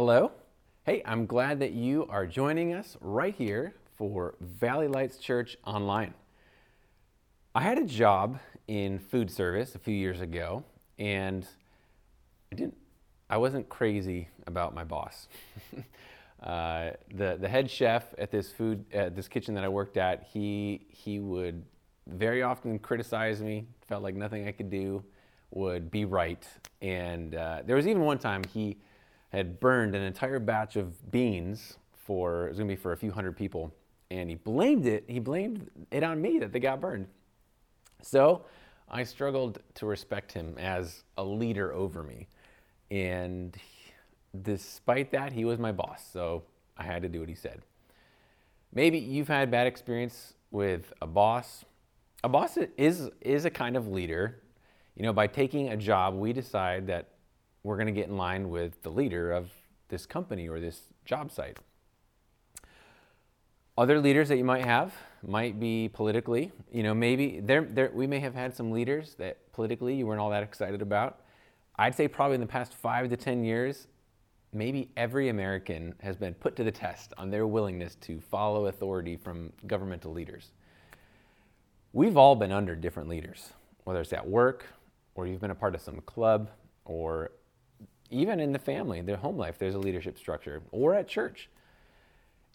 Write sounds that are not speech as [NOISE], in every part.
Hello. Hey, I'm glad that you are joining us right here for Valley Lights Church Online. I had a job in food service a few years ago, and I didn't. I wasn't crazy about my boss. [LAUGHS] uh, the the head chef at this food at this kitchen that I worked at, he he would very often criticize me. Felt like nothing I could do would be right, and uh, there was even one time he had burned an entire batch of beans for it was gonna be for a few hundred people, and he blamed it. He blamed it on me that they got burned. So I struggled to respect him as a leader over me, and despite that, he was my boss. So I had to do what he said. Maybe you've had bad experience with a boss. A boss is is a kind of leader. You know, by taking a job, we decide that we're going to get in line with the leader of this company or this job site. Other leaders that you might have might be politically. You know, maybe there, there, we may have had some leaders that politically you weren't all that excited about. I'd say probably in the past five to 10 years, maybe every American has been put to the test on their willingness to follow authority from governmental leaders. We've all been under different leaders, whether it's at work, or you've been a part of some club, or even in the family, their home life, there's a leadership structure, or at church.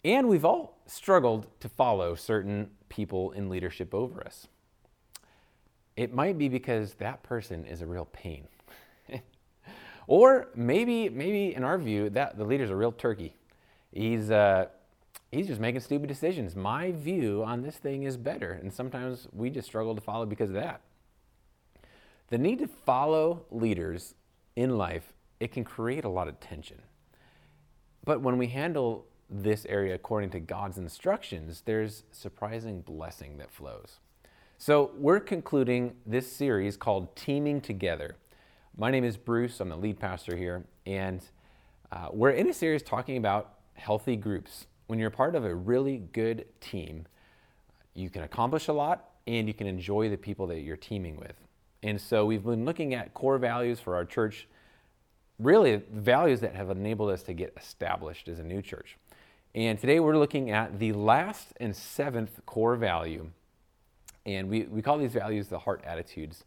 And we've all struggled to follow certain people in leadership over us. It might be because that person is a real pain. [LAUGHS] or maybe, maybe in our view, that the leader's a real turkey. He's, uh, he's just making stupid decisions. My view on this thing is better. And sometimes we just struggle to follow because of that. The need to follow leaders in life it can create a lot of tension. But when we handle this area according to God's instructions, there's surprising blessing that flows. So, we're concluding this series called Teaming Together. My name is Bruce, I'm the lead pastor here, and uh, we're in a series talking about healthy groups. When you're part of a really good team, you can accomplish a lot and you can enjoy the people that you're teaming with. And so, we've been looking at core values for our church really values that have enabled us to get established as a new church. And today we're looking at the last and seventh core value. And we, we call these values the heart attitudes.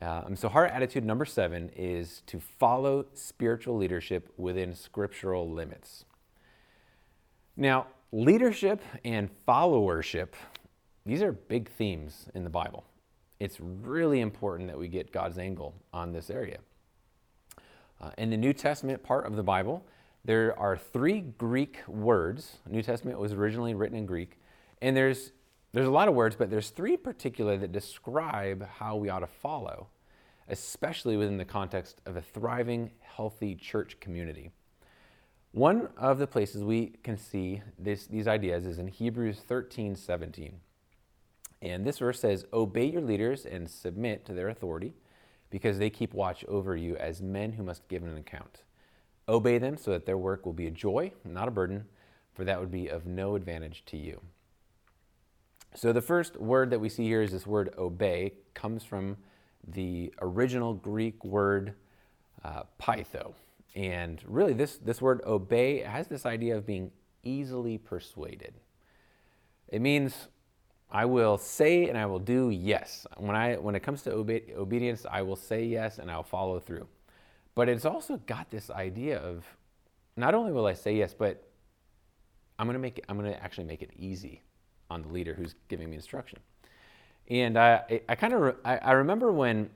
Um, so, heart attitude number seven is to follow spiritual leadership within scriptural limits. Now, leadership and followership, these are big themes in the Bible. It's really important that we get God's angle on this area. Uh, in the New Testament part of the Bible, there are three Greek words. New Testament was originally written in Greek, and there's there's a lot of words, but there's three particular that describe how we ought to follow, especially within the context of a thriving, healthy church community. One of the places we can see this, these ideas is in Hebrews 13 17. And this verse says, Obey your leaders and submit to their authority because they keep watch over you as men who must give an account. Obey them so that their work will be a joy, not a burden, for that would be of no advantage to you. So the first word that we see here is this word obey, comes from the original Greek word uh, peitho. And really, this, this word obey has this idea of being easily persuaded. It means I will say and I will do yes. When, I, when it comes to obe- obedience, I will say yes and I'll follow through. But it's also got this idea of not only will I say yes, but I'm going to make I'm going to actually make it easy on the leader who's giving me instruction. And I, I, I kind of re- I, I remember when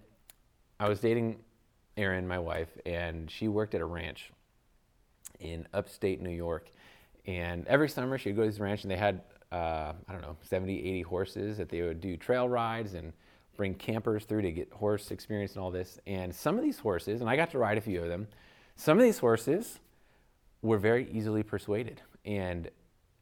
I was dating Erin, my wife, and she worked at a ranch in upstate New York. And every summer she'd go to this ranch, and they had uh, I don't know, 70, 80 horses that they would do trail rides and bring campers through to get horse experience and all this. And some of these horses, and I got to ride a few of them, some of these horses were very easily persuaded. And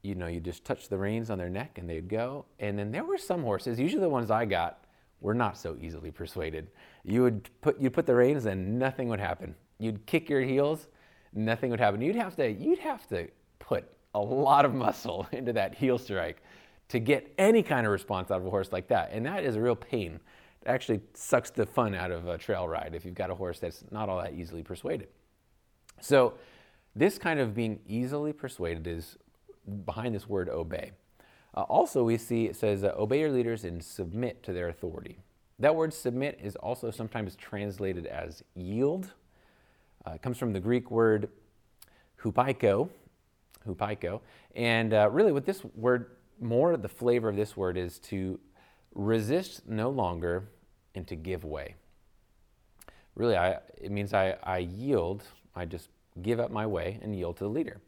you know, you just touch the reins on their neck and they'd go. And then there were some horses, usually the ones I got, were not so easily persuaded. You would put you put the reins and nothing would happen. You'd kick your heels, nothing would happen. You'd have to you'd have to put a lot of muscle [LAUGHS] into that heel strike to get any kind of response out of a horse like that. And that is a real pain. It actually sucks the fun out of a trail ride if you've got a horse that's not all that easily persuaded. So this kind of being easily persuaded is behind this word obey. Uh, also, we see it says, uh, obey your leaders and submit to their authority. That word submit is also sometimes translated as yield. Uh, it comes from the Greek word hupeiko, hupeiko. And uh, really, what this word, more the flavor of this word is to resist no longer and to give way. Really, I, it means I, I yield, I just give up my way and yield to the leader.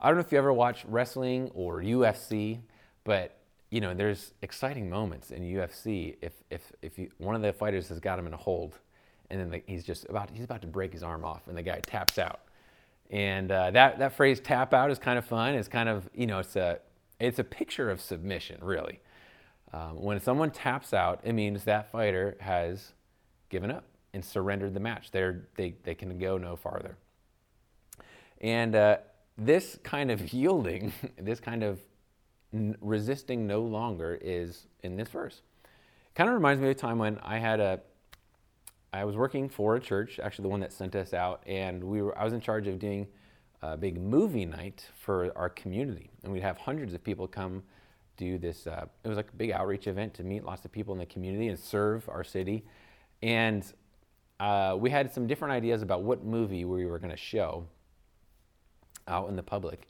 I don't know if you ever watch wrestling or UFC, but you know, there's exciting moments in UFC if, if, if you, one of the fighters has got him in a hold and then the, he's just about, he's about to break his arm off and the guy taps out. And uh, that, that phrase tap out is kind of fun. It's kind of, you know, it's a, it's a picture of submission, really. Um, when someone taps out, it means that fighter has given up and surrendered the match. They're, they, they can go no farther. And uh, this kind of yielding, [LAUGHS] this kind of n- resisting no longer is in this verse. Kind of reminds me of a time when I had a, I was working for a church, actually the one that sent us out, and we were, I was in charge of doing a big movie night for our community. And we'd have hundreds of people come do this. Uh, it was like a big outreach event to meet lots of people in the community and serve our city. And uh, we had some different ideas about what movie we were going to show out in the public.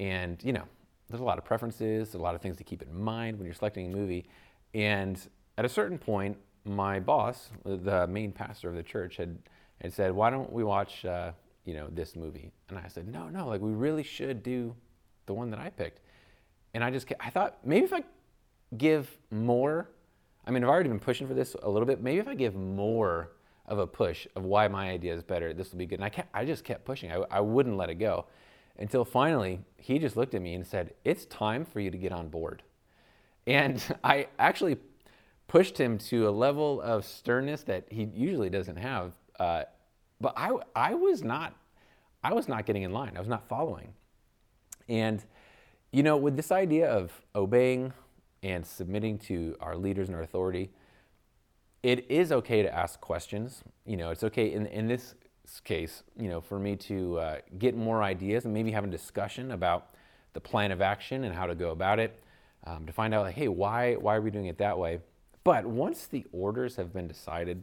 And, you know, there's a lot of preferences, a lot of things to keep in mind when you're selecting a movie. And at a certain point, my boss, the main pastor of the church, had, had said, Why don't we watch, uh, you know, this movie? And I said, No, no, like we really should do the one that I picked. And I just, I thought maybe if I give more, I mean, I've already been pushing for this a little bit. Maybe if I give more of a push of why my idea is better, this will be good. And I, kept, I just kept pushing. I, I wouldn't let it go until finally he just looked at me and said, It's time for you to get on board. And [LAUGHS] I actually pushed him to a level of sternness that he usually doesn't have. Uh, but I, I was not, I was not getting in line. I was not following. And, you know, with this idea of obeying and submitting to our leaders and our authority, it is okay to ask questions. You know, it's okay in, in this case, you know, for me to uh, get more ideas and maybe have a discussion about the plan of action and how to go about it, um, to find out, like, hey, why, why are we doing it that way? But once the orders have been decided,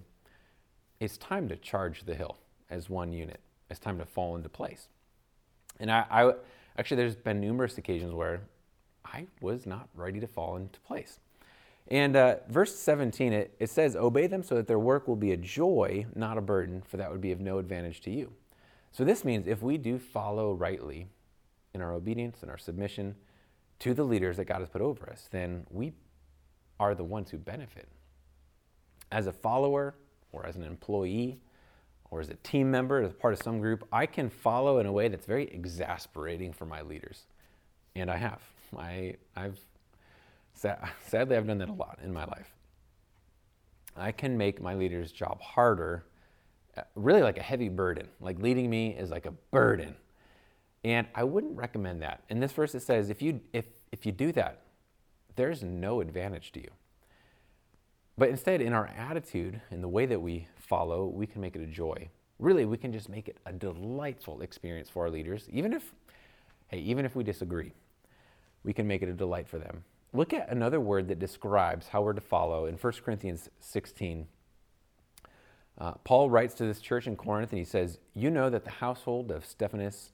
it's time to charge the hill as one unit. It's time to fall into place. And I, I actually, there's been numerous occasions where I was not ready to fall into place. And uh, verse 17, it, it says, Obey them so that their work will be a joy, not a burden, for that would be of no advantage to you. So this means if we do follow rightly in our obedience and our submission to the leaders that God has put over us, then we are the ones who benefit. As a follower, or as an employee, or as a team member, as part of some group, I can follow in a way that's very exasperating for my leaders. And I have. I, I've Sadly, I've done that a lot in my life. I can make my leader's job harder, uh, really like a heavy burden. Like leading me is like a burden. And I wouldn't recommend that. In this verse, it says if you, if, if you do that, there's no advantage to you. But instead, in our attitude, in the way that we follow, we can make it a joy. Really, we can just make it a delightful experience for our leaders, even if, hey, even if we disagree, we can make it a delight for them. Look at another word that describes how we're to follow in 1 Corinthians 16. Uh, Paul writes to this church in Corinth and he says, You know that the household of Stephanus,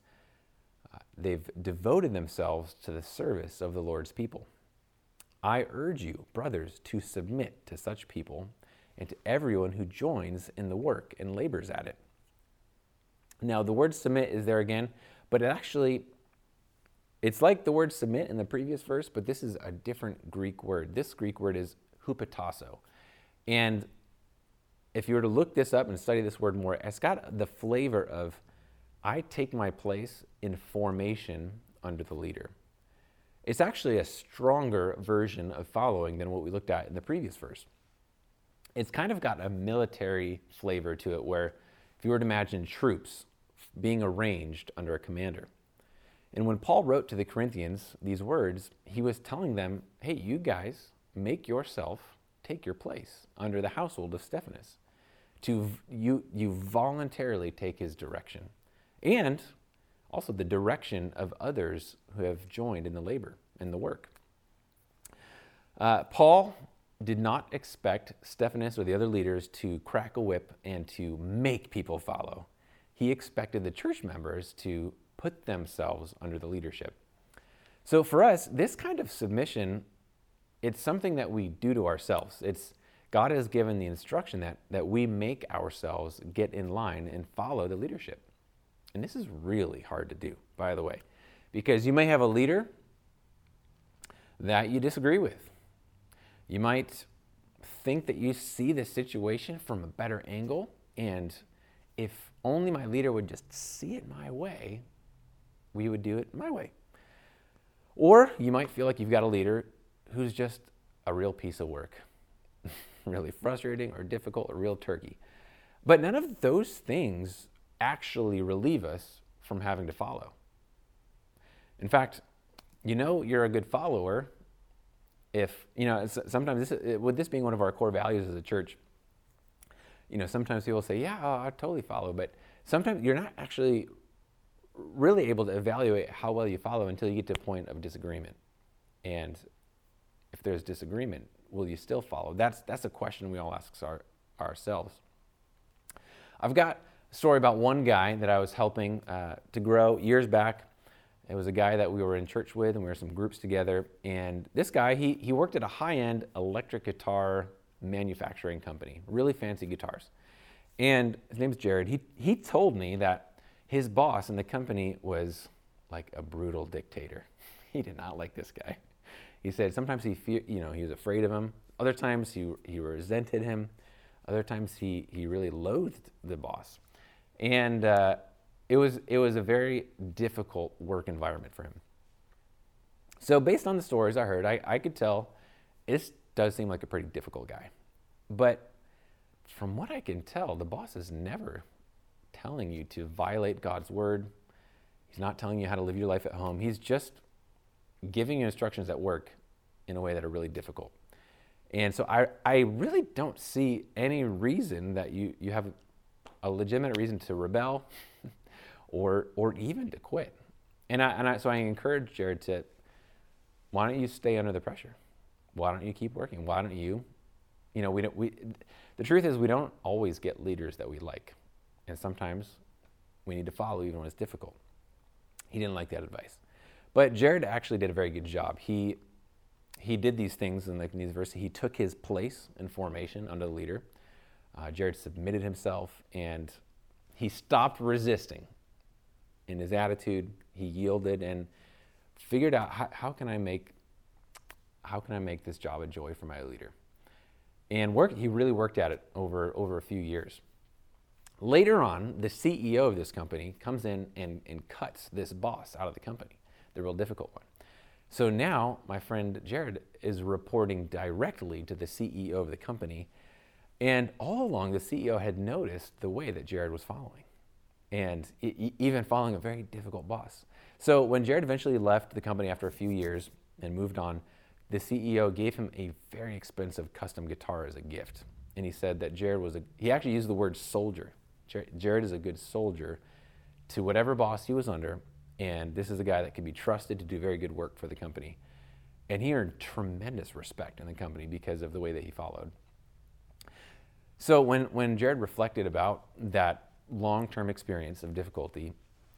uh, they've devoted themselves to the service of the Lord's people. I urge you, brothers, to submit to such people and to everyone who joins in the work and labors at it. Now, the word submit is there again, but it actually it's like the word submit in the previous verse, but this is a different Greek word. This Greek word is hupotasso. And if you were to look this up and study this word more, it's got the flavor of I take my place in formation under the leader. It's actually a stronger version of following than what we looked at in the previous verse. It's kind of got a military flavor to it, where if you were to imagine troops being arranged under a commander. And when Paul wrote to the Corinthians these words, he was telling them, hey, you guys, make yourself take your place under the household of Stephanus. To you, you voluntarily take his direction. And also the direction of others who have joined in the labor and the work. Uh, Paul did not expect Stephanus or the other leaders to crack a whip and to make people follow. He expected the church members to put themselves under the leadership. So for us, this kind of submission, it's something that we do to ourselves. It's God has given the instruction that, that we make ourselves get in line and follow the leadership. And this is really hard to do, by the way, because you may have a leader that you disagree with. You might think that you see the situation from a better angle, and if only my leader would just see it my way, we would do it my way. Or you might feel like you've got a leader who's just a real piece of work, [LAUGHS] really frustrating or difficult, a real turkey. But none of those things actually relieve us from having to follow. In fact, you know you're a good follower if, you know, sometimes this, with this being one of our core values as a church, you know, sometimes people say, yeah, I totally follow, but sometimes you're not actually really able to evaluate how well you follow until you get to a point of disagreement. And if there's disagreement, will you still follow? That's, that's a question we all ask our, ourselves. I've got story about one guy that I was helping uh, to grow years back. It was a guy that we were in church with, and we were some groups together. And this guy, he, he worked at a high end electric guitar manufacturing company, really fancy guitars. And his name is Jared. He, he told me that his boss in the company was like a brutal dictator. [LAUGHS] He did not like this guy. He said sometimes he fear, you know, he was afraid of him. Other times he, he resented him. Other times he, he really loathed the boss. And uh, it, was, it was a very difficult work environment for him. So, based on the stories I heard, I, I could tell this does seem like a pretty difficult guy. But from what I can tell, the boss is never telling you to violate God's word. He's not telling you how to live your life at home. He's just giving you instructions at work in a way that are really difficult. And so I, I really don't see any reason that you, you have a legitimate reason to rebel [LAUGHS] or, or even to quit. And, I, and I, so I encourage Jared to, why don't you stay under the pressure? Why don't you keep working? Why don't you, you know, we don't, we, the truth is we don't always get leaders that we like. And sometimes we need to follow even when it's difficult. He didn't like that advice. But Jared actually did a very good job. He, he did these things in the university. He took his place in formation under the leader. Uh, Jared submitted himself and he stopped resisting in his attitude. He yielded and figured out how, how can I make how can I make this job a joy for my leader? And work, he really worked at it over, over a few years. Later on, the CEO of this company comes in and, and cuts this boss out of the company, the real difficult one. So now my friend Jared is reporting directly to the CEO of the company. And all along, the CEO had noticed the way that Jared was following, and even following a very difficult boss. So when Jared eventually left the company after a few years and moved on, the CEO gave him a very expensive custom guitar as a gift. And he said that Jared was a, he actually used the word soldier Jared is a good soldier to whatever boss he was under, and this is a guy that can be trusted to do very good work for the company. And he earned tremendous respect in the company because of the way that he followed. So when, when Jared reflected about that long-term experience of difficulty,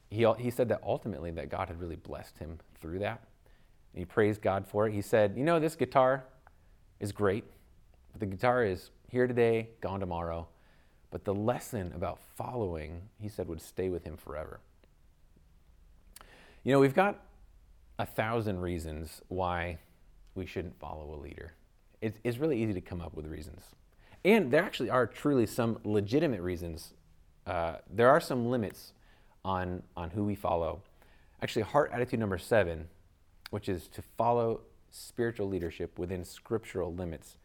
he, he said that ultimately that God had really blessed him through that. And he praised God for it. He said, you know, this guitar is great, but the guitar is here today, gone tomorrow. But the lesson about following, he said, would stay with him forever. You know, we've got a thousand reasons why we shouldn't follow a leader. It's, it's really easy to come up with reasons. And there actually are truly some legitimate reasons. Uh, there are some limits on, on who we follow. Actually, heart attitude number seven, which is to follow spiritual leadership within scriptural limits.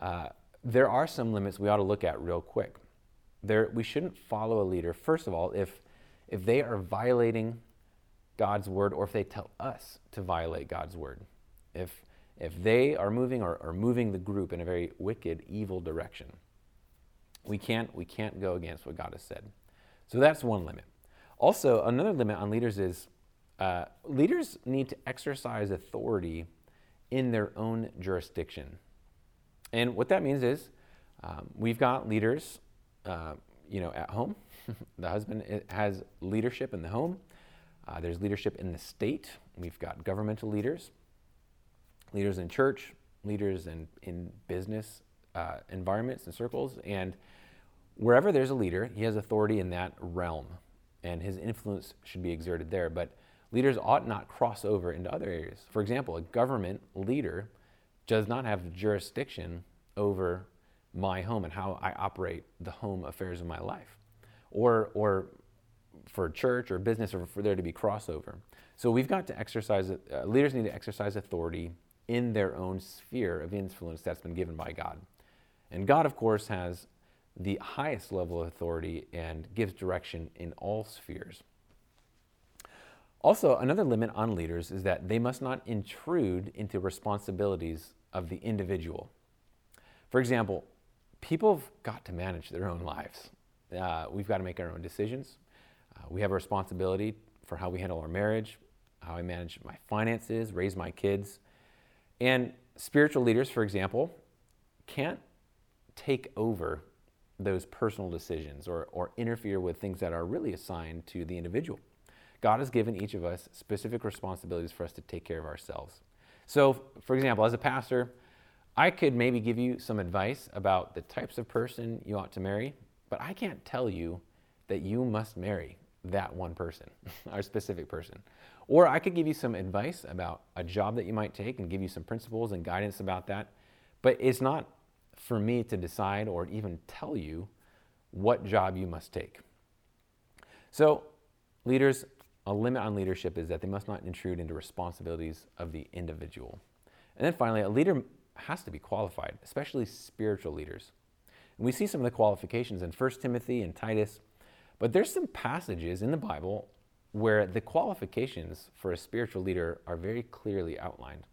Uh, there are some limits we ought to look at real quick there, we shouldn't follow a leader, first of all, if, if they are violating God's word or if they tell us to violate God's word. If, if they are moving or, or moving the group in a very wicked, evil direction, we can't, we can't go against what God has said. So that's one limit. Also, another limit on leaders is uh, leaders need to exercise authority in their own jurisdiction. And what that means is um, we've got leaders, uh, you know, at home. [LAUGHS] the husband has leadership in the home. Uh, there's leadership in the state. We've got governmental leaders, leaders in church, leaders in, in business uh, environments and circles. And wherever there's a leader, he has authority in that realm, and his influence should be exerted there. But leaders ought not cross over into other areas. For example, a government leader does not have jurisdiction over my home and how I operate the home affairs of my life, or, or for church or business, or for there to be crossover. So we've got to exercise, uh, leaders need to exercise authority in their own sphere of influence that's been given by God. And God, of course, has the highest level of authority and gives direction in all spheres. Also, another limit on leaders is that they must not intrude into responsibilities of the individual. For example, people have got to manage their own lives. Uh, we've got to make our own decisions. Uh, we have a responsibility for how we handle our marriage, how I manage my finances, raise my kids. And spiritual leaders, for example, can't take over those personal decisions or, or interfere with things that are really assigned to the individual. God has given each of us specific responsibilities for us to take care of ourselves. So, for example, as a pastor, I could maybe give you some advice about the types of person you ought to marry, but I can't tell you that you must marry that one person, [LAUGHS] or specific person. Or I could give you some advice about a job that you might take and give you some principles and guidance about that, but it's not for me to decide or even tell you what job you must take. So, leaders, a limit on leadership is that they must not intrude into responsibilities of the individual. And then finally, a leader has to be qualified, especially spiritual leaders. And we see some of the qualifications in 1 Timothy and Titus, but there's some passages in the Bible where the qualifications for a spiritual leader are very clearly outlined.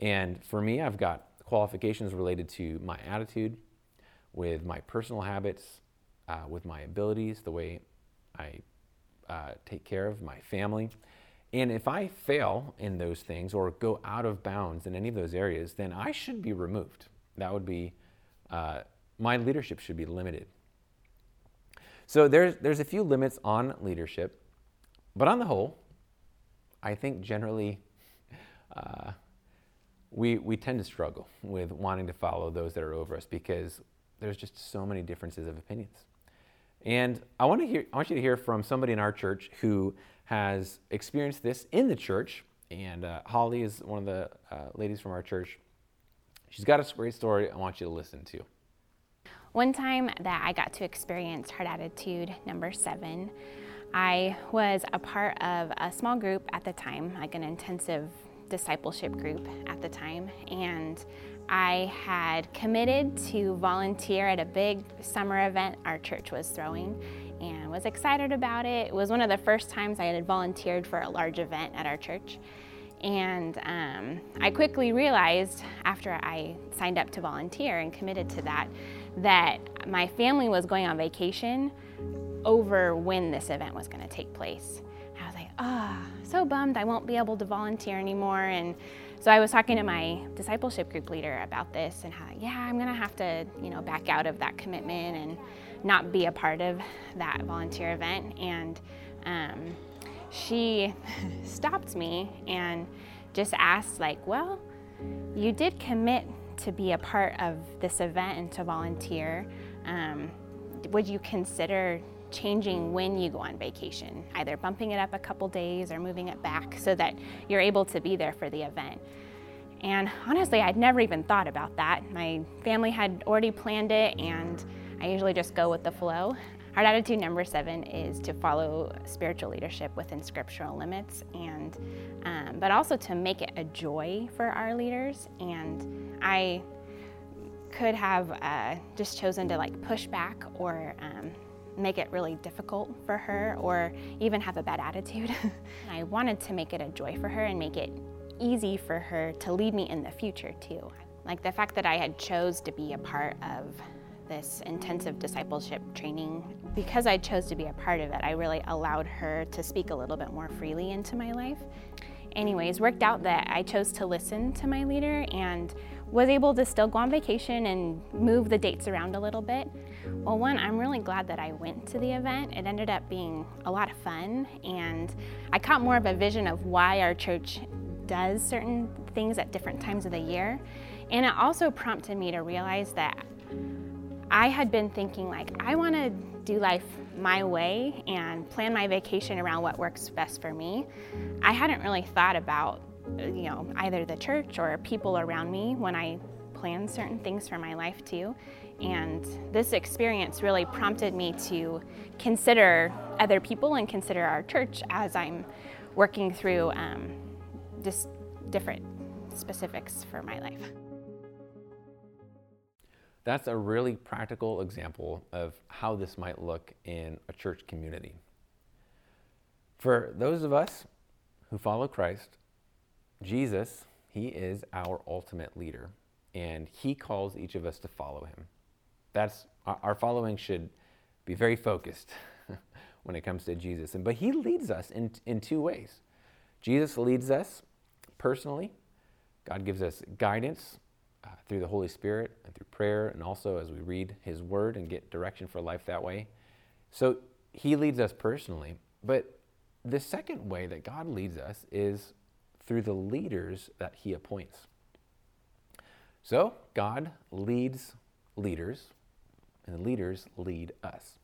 And for me, I've got qualifications related to my attitude, with my personal habits, uh, with my abilities, the way I uh, take care of my family. And if I fail in those things or go out of bounds in any of those areas, then I should be removed. That would be, uh, my leadership should be limited. So there's, there's a few limits on leadership, but on the whole, I think generally uh, we, we tend to struggle with wanting to follow those that are over us because there's just so many differences of opinions. And I want, to hear, I want you to hear from somebody in our church who has experienced this in the church. And uh, Holly is one of the uh, ladies from our church. She's got a great story I want you to listen to. One time that I got to experience Heart Attitude number seven, I was a part of a small group at the time, like an intensive discipleship group at the time, and I had committed to volunteer at a big summer event our church was throwing and was excited about it. It was one of the first times I had volunteered for a large event at our church. And um, I quickly realized after I signed up to volunteer and committed to that, that my family was going on vacation over when this event was going to take place. I was like, ah, oh, so bummed I won't be able to volunteer anymore. And so I was talking to my discipleship group leader about this and how, yeah, I'm gonna have to, you know, back out of that commitment and not be a part of that volunteer event. And um, she [LAUGHS] stopped me and just asked, like, well, you did commit to be a part of this event and to volunteer. Um, would you consider changing when you go on vacation, either bumping it up a couple days or moving it back so that you're able to be there for the event. And honestly, I'd never even thought about that. My family had already planned it, and I usually just go with the flow. Heart attitude number seven is to follow spiritual leadership within scriptural limits, and um, but also to make it a joy for our leaders. And I could have uh, just chosen to like push back or um, make it really difficult for her or even have a bad attitude. [LAUGHS] I wanted to make it a joy for her and make it easy for her to lead me in the future too. Like the fact that I had chose to be a part of this intensive discipleship training. Because I chose to be a part of it, I really allowed her to speak a little bit more freely into my life. Anyways, worked out that I chose to listen to my leader and was able to still go on vacation and move the dates around a little bit. Well, one, I'm really glad that I went to the event. It ended up being a lot of fun, and I caught more of a vision of why our church does certain things at different times of the year. And it also prompted me to realize that I had been thinking, like, I want to do life my way and plan my vacation around what works best for me. I hadn't really thought about you know, either the church or people around me when I plan certain things for my life too. And this experience really prompted me to consider other people and consider our church as I'm working through um, just different specifics for my life. That's a really practical example of how this might look in a church community. For those of us who follow Christ, Jesus, he is our ultimate leader, and he calls each of us to follow him. That's our following should be very focused [LAUGHS] when it comes to Jesus. And but he leads us in, in two ways. Jesus leads us personally. God gives us guidance uh, through the Holy Spirit and through prayer, and also as we read His Word and get direction for life that way. So He leads us personally. But the second way that God leads us is through the leaders that he appoints. So, God leads leaders, and the leaders lead us.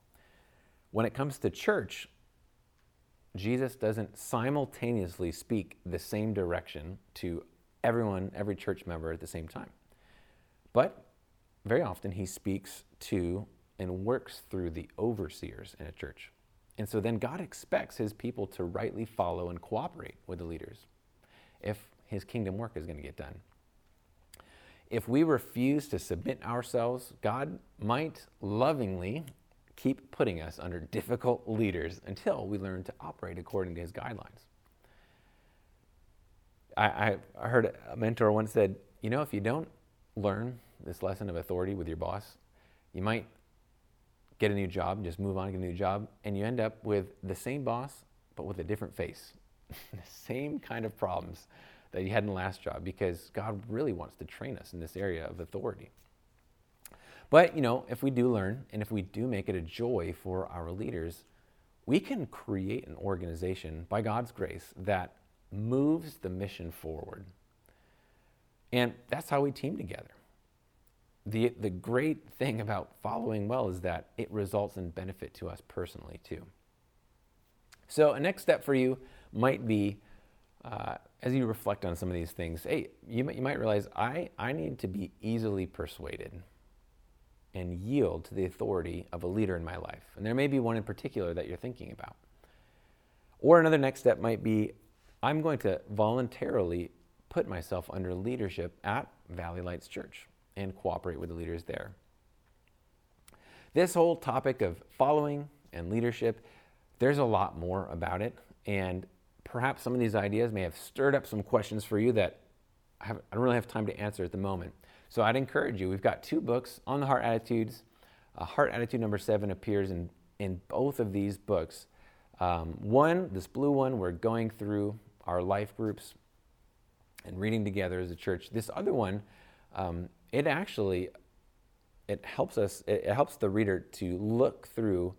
When it comes to church, Jesus doesn't simultaneously speak the same direction to everyone, every church member at the same time. But very often he speaks to and works through the overseers in a church. And so then God expects his people to rightly follow and cooperate with the leaders if his kingdom work is going to get done. If we refuse to submit ourselves, God might lovingly keep putting us under difficult leaders until we learn to operate according to his guidelines. I, I heard a mentor once said, you know, if you don't learn this lesson of authority with your boss, you might get a new job, just move on, to get a new job, and you end up with the same boss, but with a different face. The same kind of problems that you had in the last job because God really wants to train us in this area of authority. But, you know, if we do learn and if we do make it a joy for our leaders, we can create an organization by God's grace that moves the mission forward. And that's how we team together. The, the great thing about following well is that it results in benefit to us personally, too. So, a next step for you might be uh, as you reflect on some of these things, hey, you might, you might realize I, I need to be easily persuaded and yield to the authority of a leader in my life. And there may be one in particular that you're thinking about. Or another next step might be I'm going to voluntarily put myself under leadership at Valley Lights Church and cooperate with the leaders there. This whole topic of following and leadership, there's a lot more about it. And perhaps some of these ideas may have stirred up some questions for you that I, I don't really have time to answer at the moment. So I'd encourage you. We've got two books on the heart attitudes. Uh, heart attitude number seven appears in, in both of these books. Um, one, this blue one, we're going through our life groups and reading together as a church. This other one, um, it actually it helps us. It, it helps the reader to look through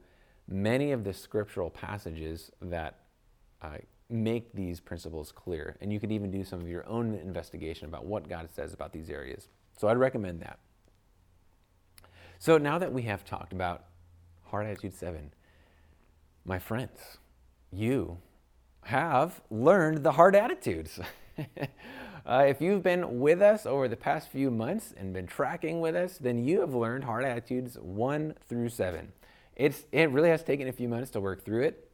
many of the scriptural passages that uh, make these principles clear. And you could even do some of your own investigation about what God says about these areas. So I'd recommend that. So now that we have talked about Heart Attitude 7, my friends, you have learned the hard attitudes. [LAUGHS] uh, if you've been with us over the past few months and been tracking with us, then you have learned hard attitudes 1 through 7. It's, it really has taken a few minutes to work through it.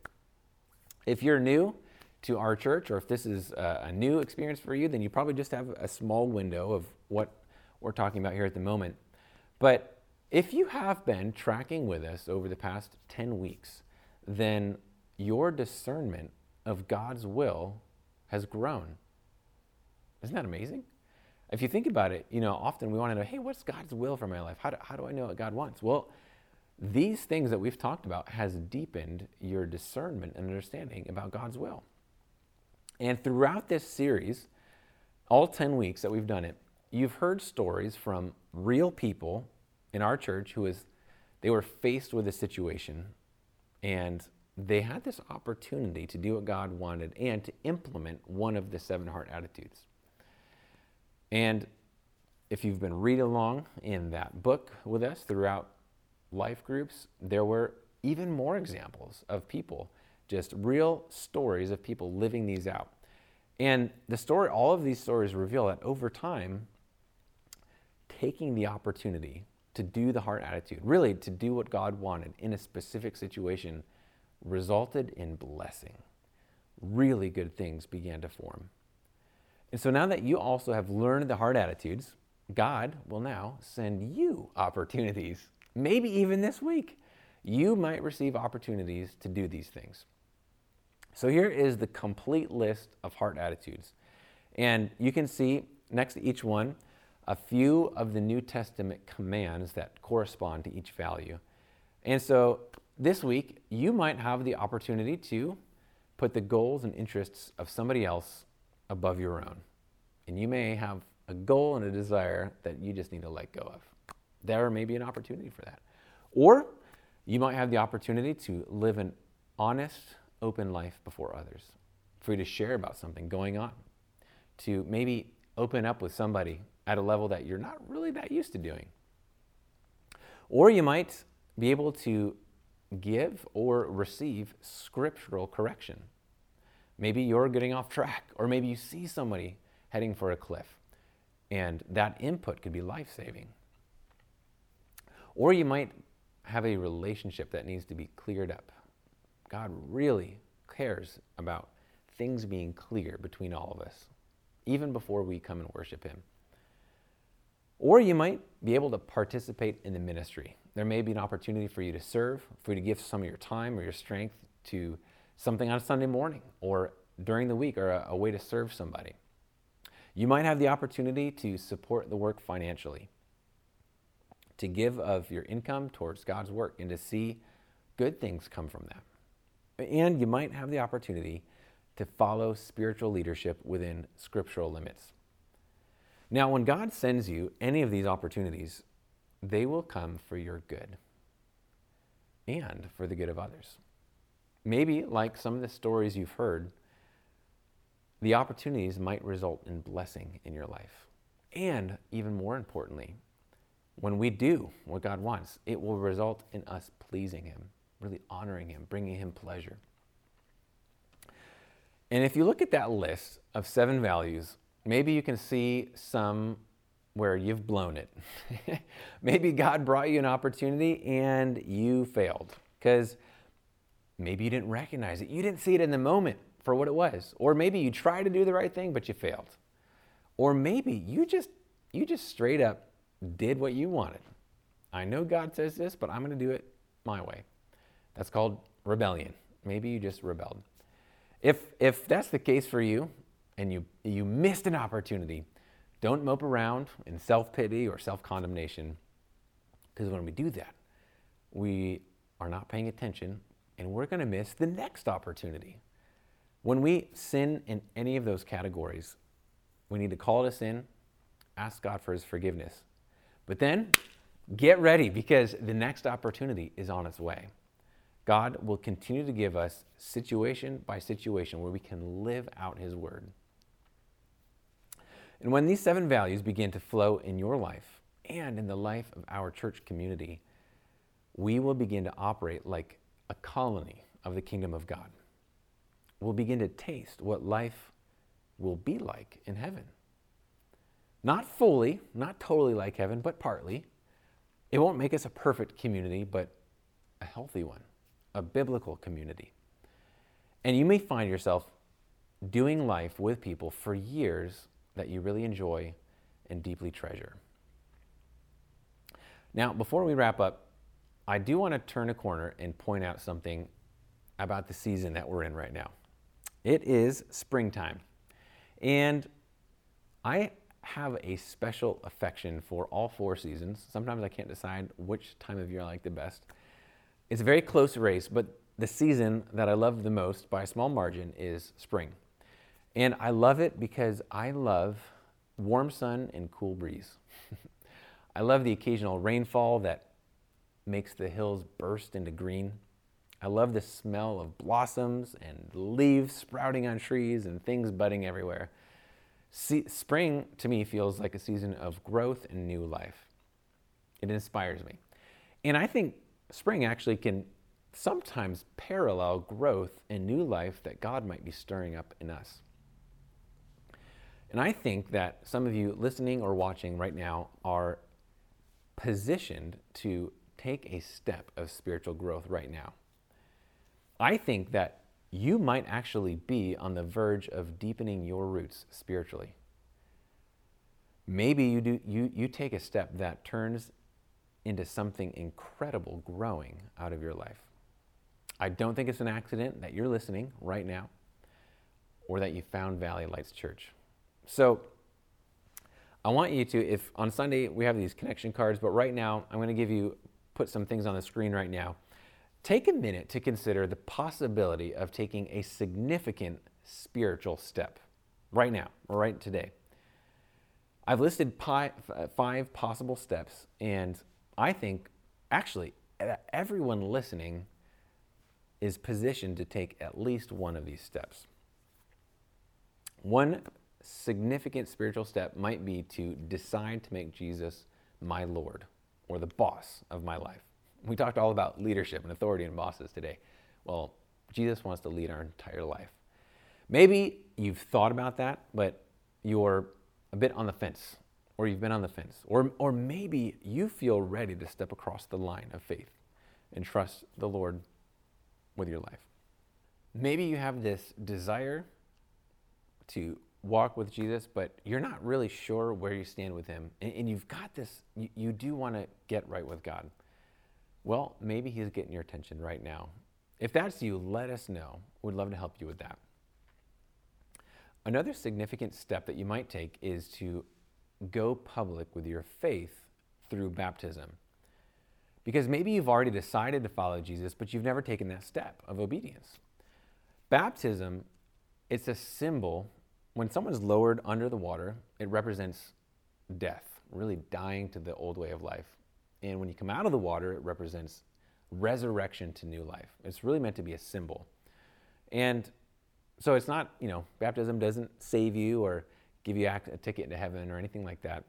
If you're new, to our church, or if this is a, a new experience for you, then you probably just have a small window of what we're talking about here at the moment. But if you have been tracking with us over the past 10 weeks, then your discernment of God's will has grown. Isn't that amazing? If you think about it, you know, often we want to know, hey, what's God's will for my life? How do, how do I know what God wants? Well, these things that we've talked about has deepened your discernment and understanding about God's will. And throughout this series, all 10 weeks that we've done it, you've heard stories from real people in our church who is they were faced with a situation and they had this opportunity to do what God wanted and to implement one of the seven heart attitudes. And if you've been reading along in that book with us throughout life groups, there were even more examples of people, just real stories of people living these out. And the story, all of these stories reveal that over time, taking the opportunity to do the heart attitude, really to do what God wanted in a specific situation, resulted in blessing. Really good things began to form. And so now that you also have learned the heart attitudes, God will now send you opportunities, maybe even this week. You might receive opportunities to do these things. So here is the complete list of heart attitudes. And you can see next to each one a few of the New Testament commands that correspond to each value. And so this week, you might have the opportunity to put the goals and interests of somebody else above your own. And you may have a goal and a desire that you just need to let go of. There may be an opportunity for that. Or you might have the opportunity to live an honest, open life before others, for you to share about something going on, to maybe open up with somebody at a level that you're not really that used to doing. Or you might be able to give or receive scriptural correction. Maybe you're getting off track, or maybe you see somebody heading for a cliff, and that input could be life saving. Or you might have a relationship that needs to be cleared up. God really cares about things being clear between all of us, even before we come and worship Him. Or you might be able to participate in the ministry. There may be an opportunity for you to serve, for you to give some of your time or your strength to something on a Sunday morning or during the week or a, a way to serve somebody. You might have the opportunity to support the work financially, to give of your income towards God's work and to see good things come from that. And you might have the opportunity to follow spiritual leadership within scriptural limits. Now, when God sends you any of these opportunities, they will come for your good and for the good of others. Maybe, like some of the stories you've heard, the opportunities might result in blessing in your life. And even more importantly, when we do what God wants, it will result in us pleasing Him, really honoring Him, bringing Him pleasure. And if you look at that list of seven values, Maybe you can see some where you've blown it. [LAUGHS] maybe God brought you an opportunity and you failed because maybe you didn't recognize it. You didn't see it in the moment for what it was. Or maybe you tried to do the right thing but you failed. Or maybe you just you just straight up did what you wanted. I know God says this, but I'm going to do it my way. That's called rebellion. Maybe you just rebelled. If if that's the case for you, and you, you missed an opportunity, don't mope around in self pity or self condemnation. Because when we do that, we are not paying attention and we're going to miss the next opportunity. When we sin in any of those categories, we need to call it a sin, ask God for his forgiveness. But then get ready because the next opportunity is on its way. God will continue to give us situation by situation where we can live out his word. And when these seven values begin to flow in your life and in the life of our church community, we will begin to operate like a colony of the kingdom of God. We'll begin to taste what life will be like in heaven. Not fully, not totally like heaven, but partly. It won't make us a perfect community, but a healthy one, a biblical community. And you may find yourself doing life with people for years that you really enjoy and deeply treasure. Now, before we wrap up, I do want to turn a corner and point out something about the season that we're in right now. It is springtime. And I have a special affection for all four seasons. Sometimes I can't decide which time of year I like the best. It's a very close race, but the season that I love the most by a small margin is spring. And I love it because I love warm sun and cool breeze. [LAUGHS] I love the occasional rainfall that makes the hills burst into green. I love the smell of blossoms and leaves sprouting on trees and things budding everywhere. See, spring to me feels like a season of growth and new life. It inspires me. And I think spring actually can sometimes parallel growth and new life that God might be stirring up in us. And I think that some of you listening or watching right now are positioned to take a step of spiritual growth right now. I think that you might actually be on the verge of deepening your roots spiritually. Maybe you, do, you, you take a step that turns into something incredible growing out of your life. I don't think it's an accident that you're listening right now or that you found Valley Lights Church. So I want you to, if on Sunday we have these connection cards, but right now I'm going to give you, put some things on the screen right now. Take a minute to consider the possibility of taking a significant spiritual step right now, right today. I've listed five possible steps, and I think actually everyone listening is positioned to take at least one of these steps. One significant spiritual step might be to decide to make Jesus my Lord or the boss of my life. We talked all about leadership and authority and bosses today. Well, Jesus wants to lead our entire life. Maybe you've thought about that, but you're a bit on the fence, or you've been on the fence, or, or maybe you feel ready to step across the line of faith and trust the Lord with your life. Maybe you have this desire to walk with Jesus, but you're not really sure where you stand with Him. And, and you've got this, you, you do want to get right with God. Well, maybe He's getting your attention right now. If that's you, let us know. We'd love to help you with that. Another significant step that you might take is to go public with your faith through baptism. Because maybe you've already decided to follow Jesus, but you've never taken that step of obedience. Baptism, it's a symbol when someone's lowered under the water, it represents death, really dying to the old way of life. And when you come out of the water, it represents resurrection to new life. It's really meant to be a symbol. And so it's not, you know, baptism doesn't save you or give you a ticket to heaven or anything like that.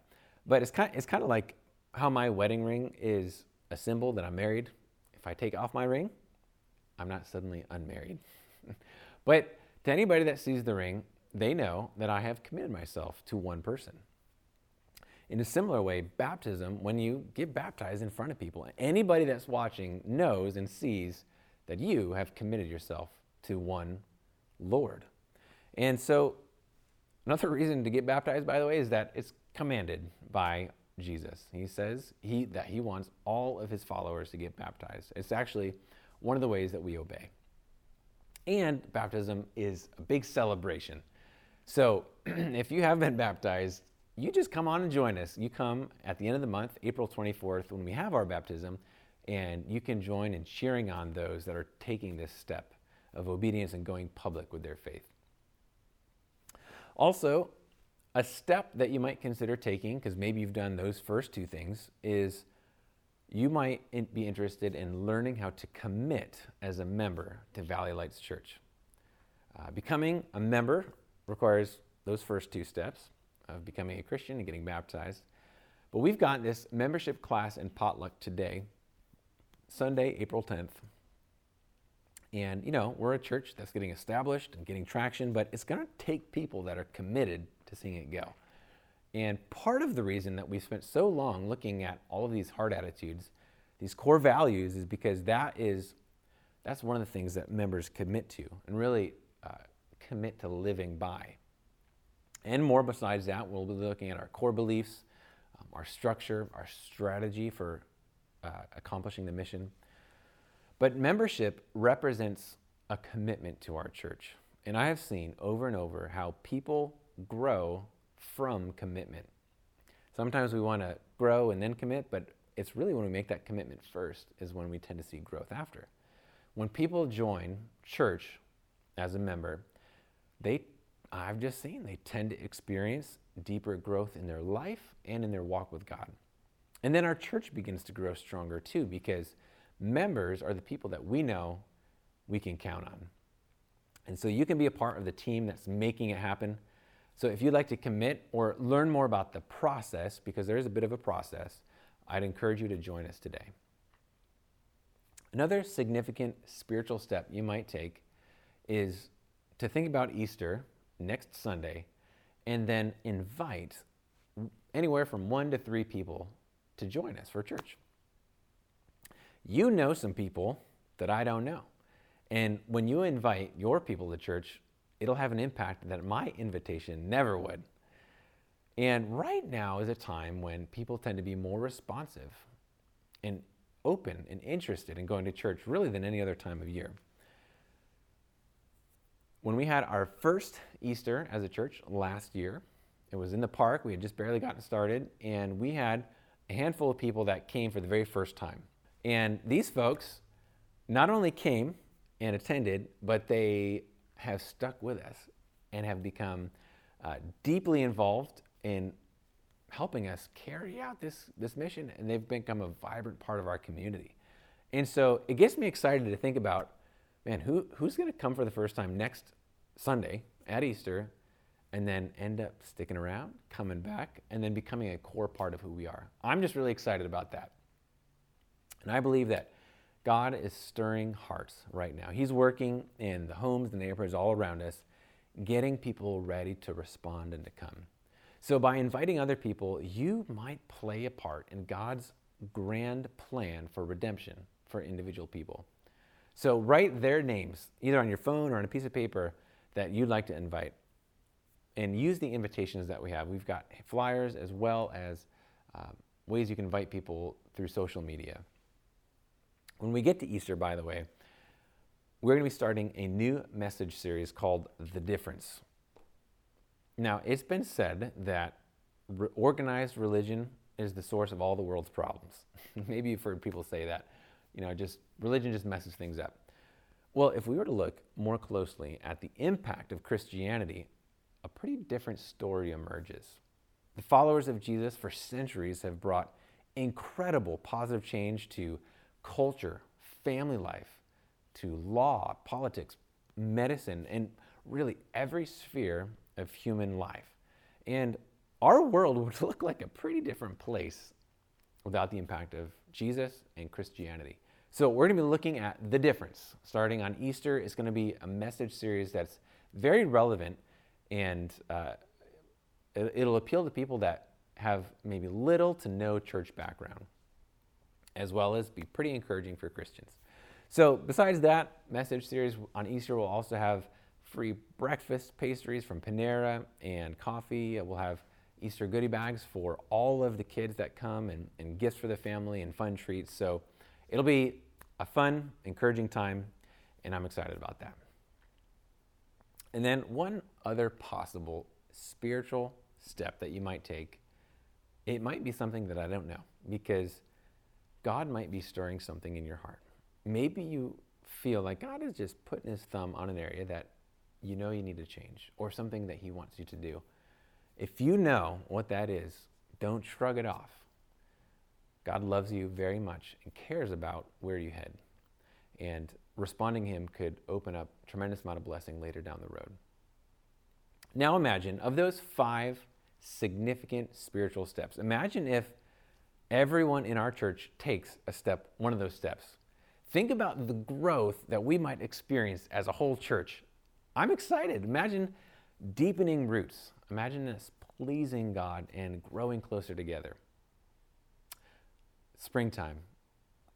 But it's kind, it's kind of like how my wedding ring is a symbol that I'm married. If I take off my ring, I'm not suddenly unmarried. [LAUGHS] but to anybody that sees the ring, they know that I have committed myself to one person. In a similar way, baptism, when you get baptized in front of people, anybody that's watching knows and sees that you have committed yourself to one Lord. And so, another reason to get baptized, by the way, is that it's commanded by Jesus. He says he, that he wants all of his followers to get baptized. It's actually one of the ways that we obey. And baptism is a big celebration. So [CLEARS THROAT] if you have been baptized, you just come on and join us. You come at the end of the month, April 24th, when we have our baptism, and you can join in cheering on those that are taking this step of obedience and going public with their faith. Also, a step that you might consider taking, because maybe you've done those first two things, is you might be interested in learning how to commit as a member to Valley Lights Church. Uh, becoming a member requires those first two steps of becoming a Christian and getting baptized. But we've got this membership class and potluck today, Sunday, April 10th. And, you know, we're a church that's getting established and getting traction, but it's going to take people that are committed to seeing it go. And part of the reason that we've spent so long looking at all of these hard attitudes, these core values, is because that is that's one of the things that members commit to and really uh, commit to living by. And more besides that, we'll be looking at our core beliefs, um, our structure, our strategy for uh, accomplishing the mission. But membership represents a commitment to our church. And I have seen over and over how people grow from commitment. Sometimes we want to grow and then commit, but it's really when we make that commitment first is when we tend to see growth after. When people join church as a member, they I've just seen they tend to experience deeper growth in their life and in their walk with God. And then our church begins to grow stronger too because members are the people that we know we can count on. And so you can be a part of the team that's making it happen. So if you'd like to commit or learn more about the process, because there is a bit of a process, I'd encourage you to join us today. Another significant spiritual step you might take is to think about Easter next Sunday and then invite anywhere from one to three people to join us for church. You know some people that I don't know. And when you invite your people to church, it'll have an impact that my invitation never would. And right now is a time when people tend to be more responsive and open and interested in going to church really than any other time of year. When we had our first Easter as a church last year, it was in the park. We had just barely gotten started, and we had a handful of people that came for the very first time. And these folks not only came and attended, but they have stuck with us and have become uh, deeply involved in helping us carry out this, this mission, and they've become a vibrant part of our community. And so it gets me excited to think about man, who, who's going to come for the first time next Sunday at Easter and then end up sticking around, coming back, and then becoming a core part of who we are? I'm just really excited about that. And I believe that God is stirring hearts right now. He's working in the homes, the neighborhoods all around us, getting people ready to respond and to come. So, by inviting other people, you might play a part in God's grand plan for redemption for individual people. So, write their names either on your phone or on a piece of paper that you'd like to invite and use the invitations that we have. We've got flyers as well as uh, ways you can invite people through social media. When we get to Easter, by the way, we're going to be starting a new message series called The Difference. Now, it's been said that re- organized religion is the source of all the world's problems. [LAUGHS] Maybe you've heard people say that. You know, just religion just messes things up. Well, if we were to look more closely at the impact of Christianity, a pretty different story emerges. The followers of Jesus for centuries have brought incredible positive change to culture, family life, to law, politics, medicine, and really every sphere of human life. And our world [LAUGHS] would look like a pretty different place without the impact of Jesus and Christianity. So, we're going to be looking at the difference. Starting on Easter, it's going to be a message series that's very relevant and uh, it'll appeal to people that have maybe little to no church background, as well as be pretty encouraging for Christians. So, besides that message series on Easter, we'll also have free breakfast pastries from Panera and coffee. We'll have Easter goodie bags for all of the kids that come and, and gifts for the family and fun treats. So it'll be a fun, encouraging time, and I'm excited about that. And then one other possible spiritual step that you might take, it might be something that I don't know because God might be stirring something in your heart. Maybe you feel like God is just putting his thumb on an area that you know you need to change or something that He wants you to do. If you know what that is, don't shrug it off. God loves you very much and cares about where you head. And responding to Him could open up a tremendous amount of blessing later down the road. Now imagine, of those five significant spiritual steps, imagine if everyone in our church takes a step, one of those steps. Think about the growth that we might experience as a whole church I'm excited. Imagine deepening roots. Imagine us pleasing God and growing closer together. Springtime.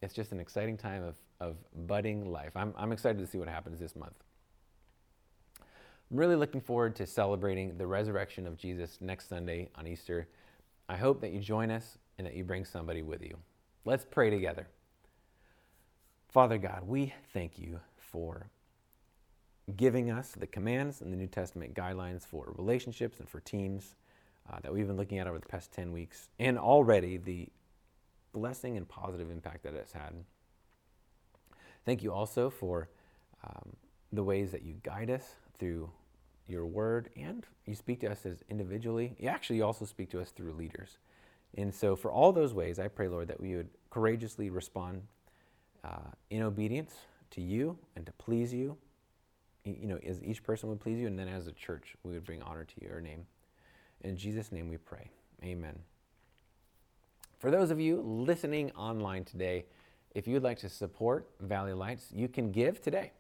It's just an exciting time of, of budding life. I'm, I'm excited to see what happens this month. I'm really looking forward to celebrating the resurrection of Jesus next Sunday on Easter. I hope that you join us and that you bring somebody with you. Let's pray together. Father God, we thank you for giving us the commands and the New Testament guidelines for relationships and for teams. uh, that we've been looking at over the past 10 weeks, and already the blessing and positive impact that it's had. Thank you also for um, the ways that you guide us through your word and you speak to us as individually. You actually also speak to us through leaders. And so, for all those ways, I pray, Lord, that we would courageously respond uh, in obedience to you and to please you. You know, as each person would please you, and then as a church, we would bring honor to your name. In Jesus' name we pray. Amen. For those of you listening online today, if you would like to support Valley Lights, you can give today.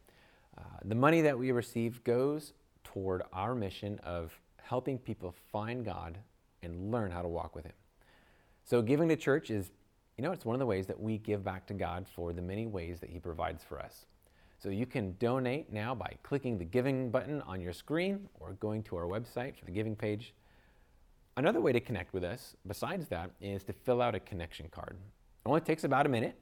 Uh, the money that we receive goes toward our mission of helping people find God and learn how to walk with Him. So, giving to church is, you know, it's one of the ways that we give back to God for the many ways that He provides for us. So, you can donate now by clicking the giving button on your screen or going to our website for the giving page. Another way to connect with us, besides that, is to fill out a connection card. It only takes about a minute,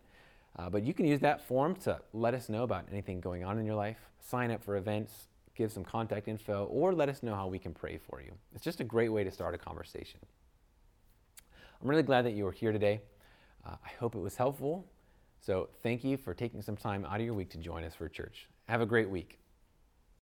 uh, but you can use that form to let us know about anything going on in your life, sign up for events, give some contact info, or let us know how we can pray for you. It's just a great way to start a conversation. I'm really glad that you were here today. Uh, I hope it was helpful. So, thank you for taking some time out of your week to join us for church. Have a great week.